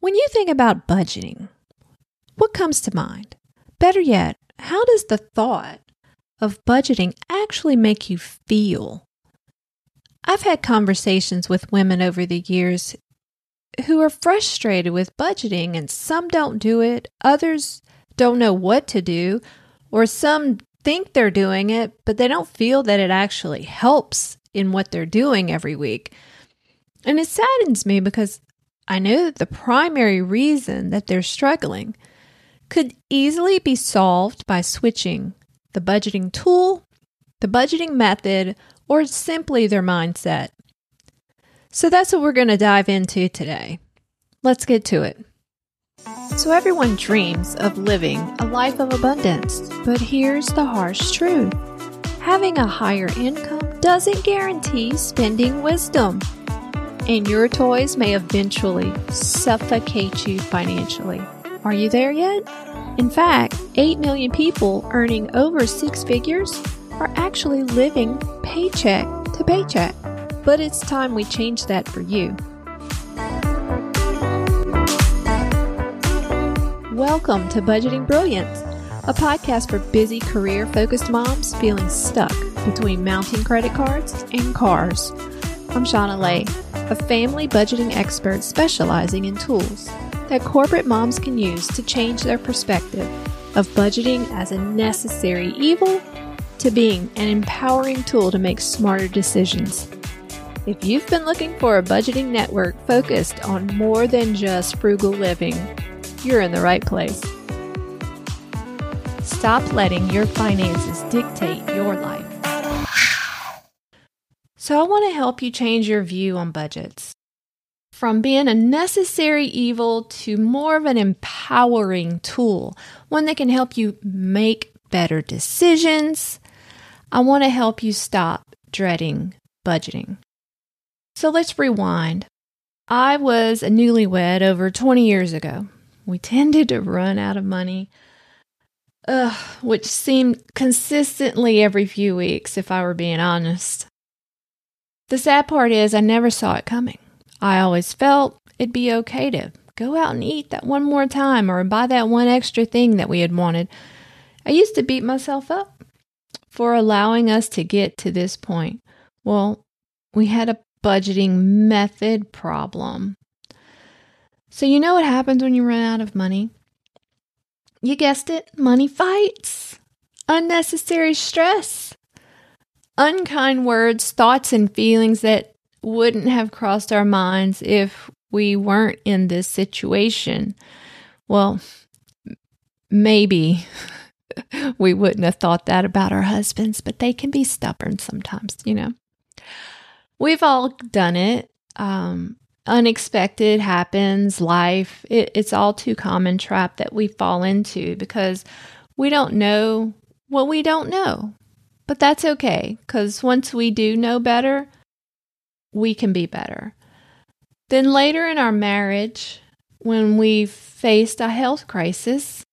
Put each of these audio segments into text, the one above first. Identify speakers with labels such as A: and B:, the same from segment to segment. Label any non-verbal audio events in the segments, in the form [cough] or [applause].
A: When you think about budgeting, what comes to mind? Better yet, how does the thought of budgeting actually make you feel? I've had conversations with women over the years who are frustrated with budgeting, and some don't do it, others don't know what to do, or some think they're doing it, but they don't feel that it actually helps in what they're doing every week. And it saddens me because I know that the primary reason that they're struggling could easily be solved by switching the budgeting tool, the budgeting method, or simply their mindset. So that's what we're going to dive into today. Let's get to it. So, everyone dreams of living a life of abundance, but here's the harsh truth having a higher income doesn't guarantee spending wisdom, and your toys may eventually suffocate you financially. Are you there yet? In fact, 8 million people earning over six figures are actually living paycheck to paycheck. But it's time we change that for you. Welcome to Budgeting Brilliance, a podcast for busy career focused moms feeling stuck between mounting credit cards and cars. I'm Shauna Lay, a family budgeting expert specializing in tools that corporate moms can use to change their perspective of budgeting as a necessary evil to being an empowering tool to make smarter decisions. If you've been looking for a budgeting network focused on more than just frugal living, you're in the right place. Stop letting your finances dictate your life. So, I want to help you change your view on budgets. From being a necessary evil to more of an empowering tool, one that can help you make better decisions. I want to help you stop dreading budgeting. So let's rewind. I was a newlywed over 20 years ago we tended to run out of money, uh, which seemed consistently every few weeks, if I were being honest. The sad part is, I never saw it coming. I always felt it'd be okay to go out and eat that one more time or buy that one extra thing that we had wanted. I used to beat myself up for allowing us to get to this point. Well, we had a budgeting method problem. So, you know what happens when you run out of money? You guessed it money fights, unnecessary stress, unkind words, thoughts, and feelings that wouldn't have crossed our minds if we weren't in this situation. Well, maybe [laughs] we wouldn't have thought that about our husbands, but they can be stubborn sometimes, you know. We've all done it. Um, unexpected happens, life, it, it's all too common trap that we fall into because we don't know what we don't know. But that's okay because once we do know better, we can be better. Then later in our marriage, when we faced a health crisis,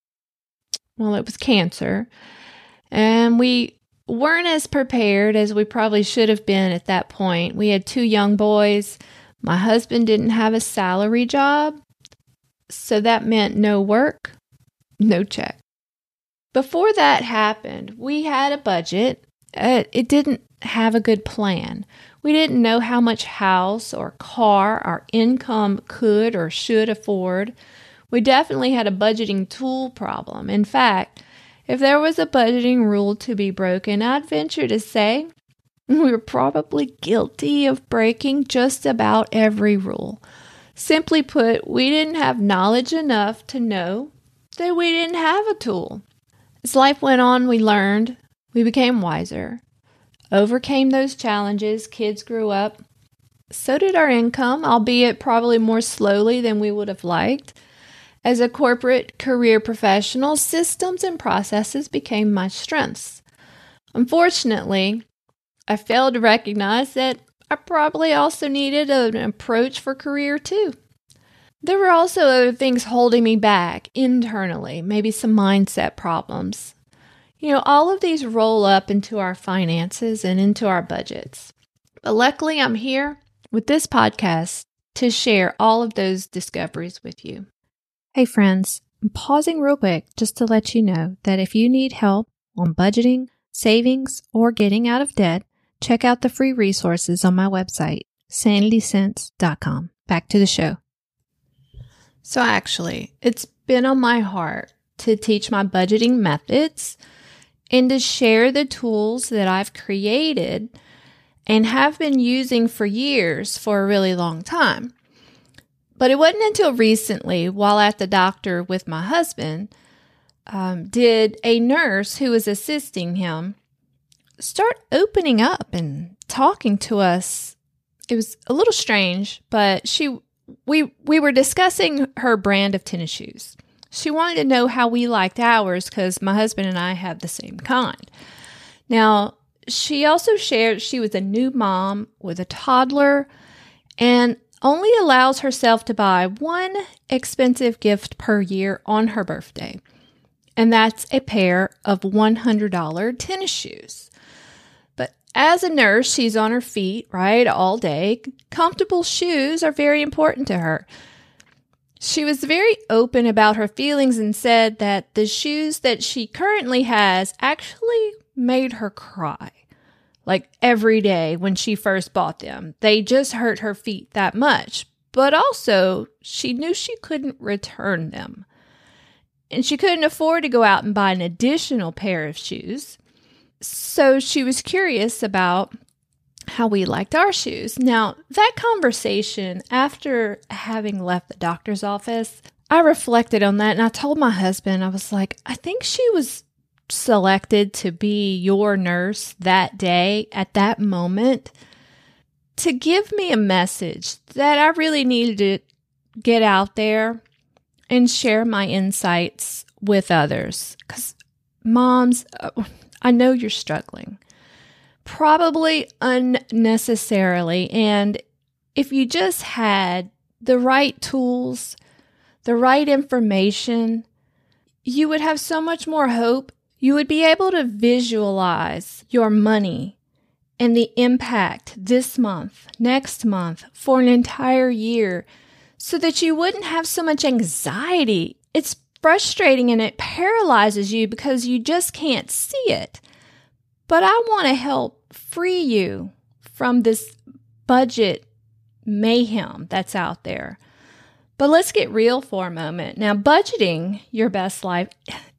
A: well, it was cancer, and we weren't as prepared as we probably should have been at that point. We had two young boys my husband didn't have a salary job, so that meant no work, no check. Before that happened, we had a budget. Uh, it didn't have a good plan. We didn't know how much house or car our income could or should afford. We definitely had a budgeting tool problem. In fact, if there was a budgeting rule to be broken, I'd venture to say [laughs] we were probably guilty of breaking just about every rule. Simply put, we didn't have knowledge enough to know that we didn't have a tool. As life went on, we learned, we became wiser, overcame those challenges, kids grew up. So did our income, albeit probably more slowly than we would have liked. As a corporate career professional, systems and processes became my strengths. Unfortunately, I failed to recognize that I probably also needed an approach for career too. There were also other things holding me back internally, maybe some mindset problems. You know, all of these roll up into our finances and into our budgets. But luckily, I'm here with this podcast to share all of those discoveries with you. Hey, friends, I'm pausing real quick just to let you know that if you need help on budgeting, savings, or getting out of debt, check out the free resources on my website, sanitycents.com. Back to the show. So, actually, it's been on my heart to teach my budgeting methods and to share the tools that I've created and have been using for years for a really long time. But it wasn't until recently, while at the doctor with my husband, um, did a nurse who was assisting him start opening up and talking to us. It was a little strange, but she we we were discussing her brand of tennis shoes. She wanted to know how we liked ours because my husband and I have the same kind. Now, she also shared she was a new mom with a toddler and only allows herself to buy one expensive gift per year on her birthday. And that's a pair of $100 tennis shoes. But as a nurse, she's on her feet, right, all day. Comfortable shoes are very important to her. She was very open about her feelings and said that the shoes that she currently has actually made her cry. Like every day when she first bought them, they just hurt her feet that much. But also, she knew she couldn't return them. And she couldn't afford to go out and buy an additional pair of shoes. So she was curious about how we liked our shoes. Now, that conversation after having left the doctor's office, I reflected on that and I told my husband, I was like, I think she was selected to be your nurse that day at that moment to give me a message that I really needed to get out there and share my insights with others. Because, moms, uh, I know you're struggling probably unnecessarily. And if you just had the right tools, the right information, you would have so much more hope. You would be able to visualize your money and the impact this month, next month, for an entire year so that you wouldn't have so much anxiety. It's frustrating and it paralyzes you because you just can't see it. But I want to help free you from this budget mayhem that's out there. But let's get real for a moment. Now, budgeting your best life,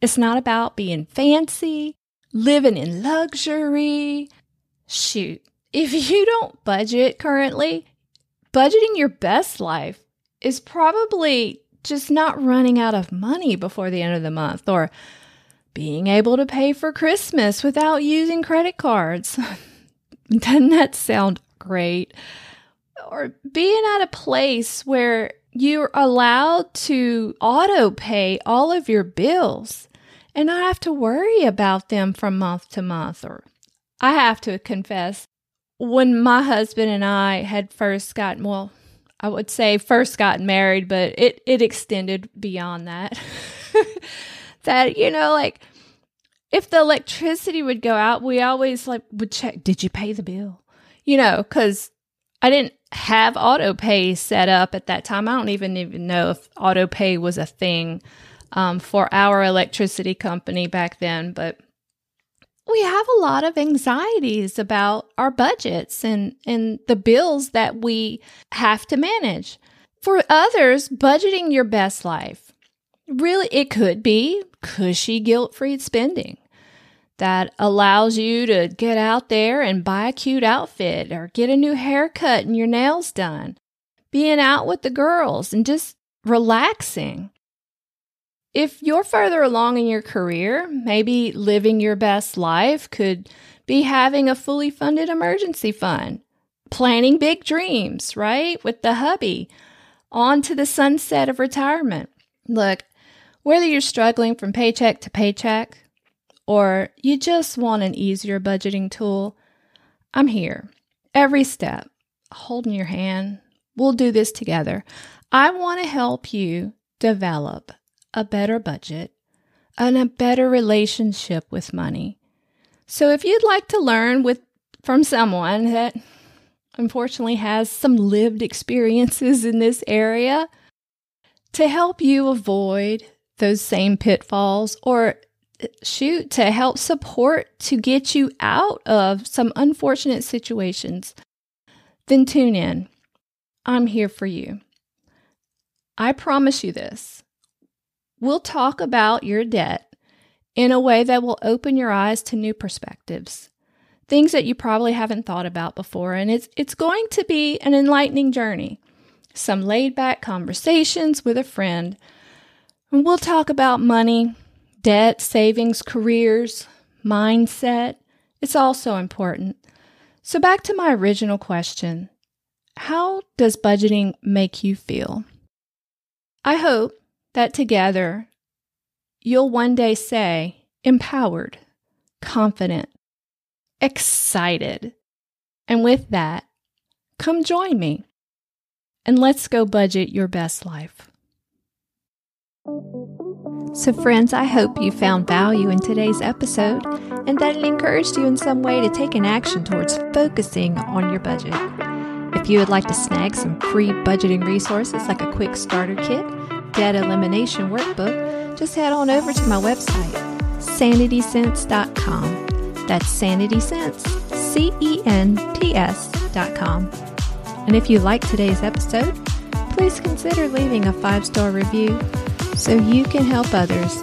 A: it's not about being fancy, living in luxury. Shoot, if [laughs] you don't budget currently, budgeting your best life is probably just not running out of money before the end of the month or being able to pay for Christmas without using credit cards. [laughs] Doesn't that sound great? Or being at a place where you're allowed to auto pay all of your bills and not have to worry about them from month to month. Or I have to confess, when my husband and I had first gotten, well, I would say first gotten married, but it, it extended beyond that. [laughs] that, you know, like if the electricity would go out, we always like would check, did you pay the bill? You know, because I didn't have auto pay set up at that time. I don't even even know if auto pay was a thing um, for our electricity company back then, but we have a lot of anxieties about our budgets and, and the bills that we have to manage. For others, budgeting your best life really, it could be cushy, guilt free spending that allows you to get out there and buy a cute outfit or get a new haircut and your nails done, being out with the girls and just relaxing. If you're further along in your career, maybe living your best life could be having a fully funded emergency fund, planning big dreams, right? With the hubby on to the sunset of retirement. Look, whether you're struggling from paycheck to paycheck or you just want an easier budgeting tool, I'm here. Every step, holding your hand. We'll do this together. I want to help you develop a better budget and a better relationship with money. So if you'd like to learn with from someone that unfortunately has some lived experiences in this area to help you avoid those same pitfalls or shoot to help support to get you out of some unfortunate situations, then tune in. I'm here for you. I promise you this. We'll talk about your debt in a way that will open your eyes to new perspectives, things that you probably haven't thought about before, and it's it's going to be an enlightening journey. Some laid-back conversations with a friend. And we'll talk about money, debt, savings, careers, mindset. It's also important. So, back to my original question How does budgeting make you feel? I hope that together you'll one day say empowered, confident, excited. And with that, come join me and let's go budget your best life. So, friends, I hope you found value in today's episode and that it encouraged you in some way to take an action towards focusing on your budget. If you would like to snag some free budgeting resources like a quick starter kit, debt elimination workbook, just head on over to my website, sanitycents.com. That's sanitycents, C E N T S.com. And if you like today's episode, please consider leaving a five star review so you can help others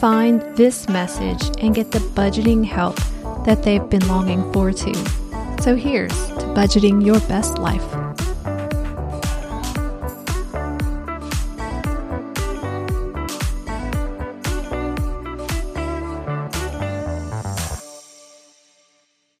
A: find this message and get the budgeting help that they've been longing for too. So here's to budgeting your best life.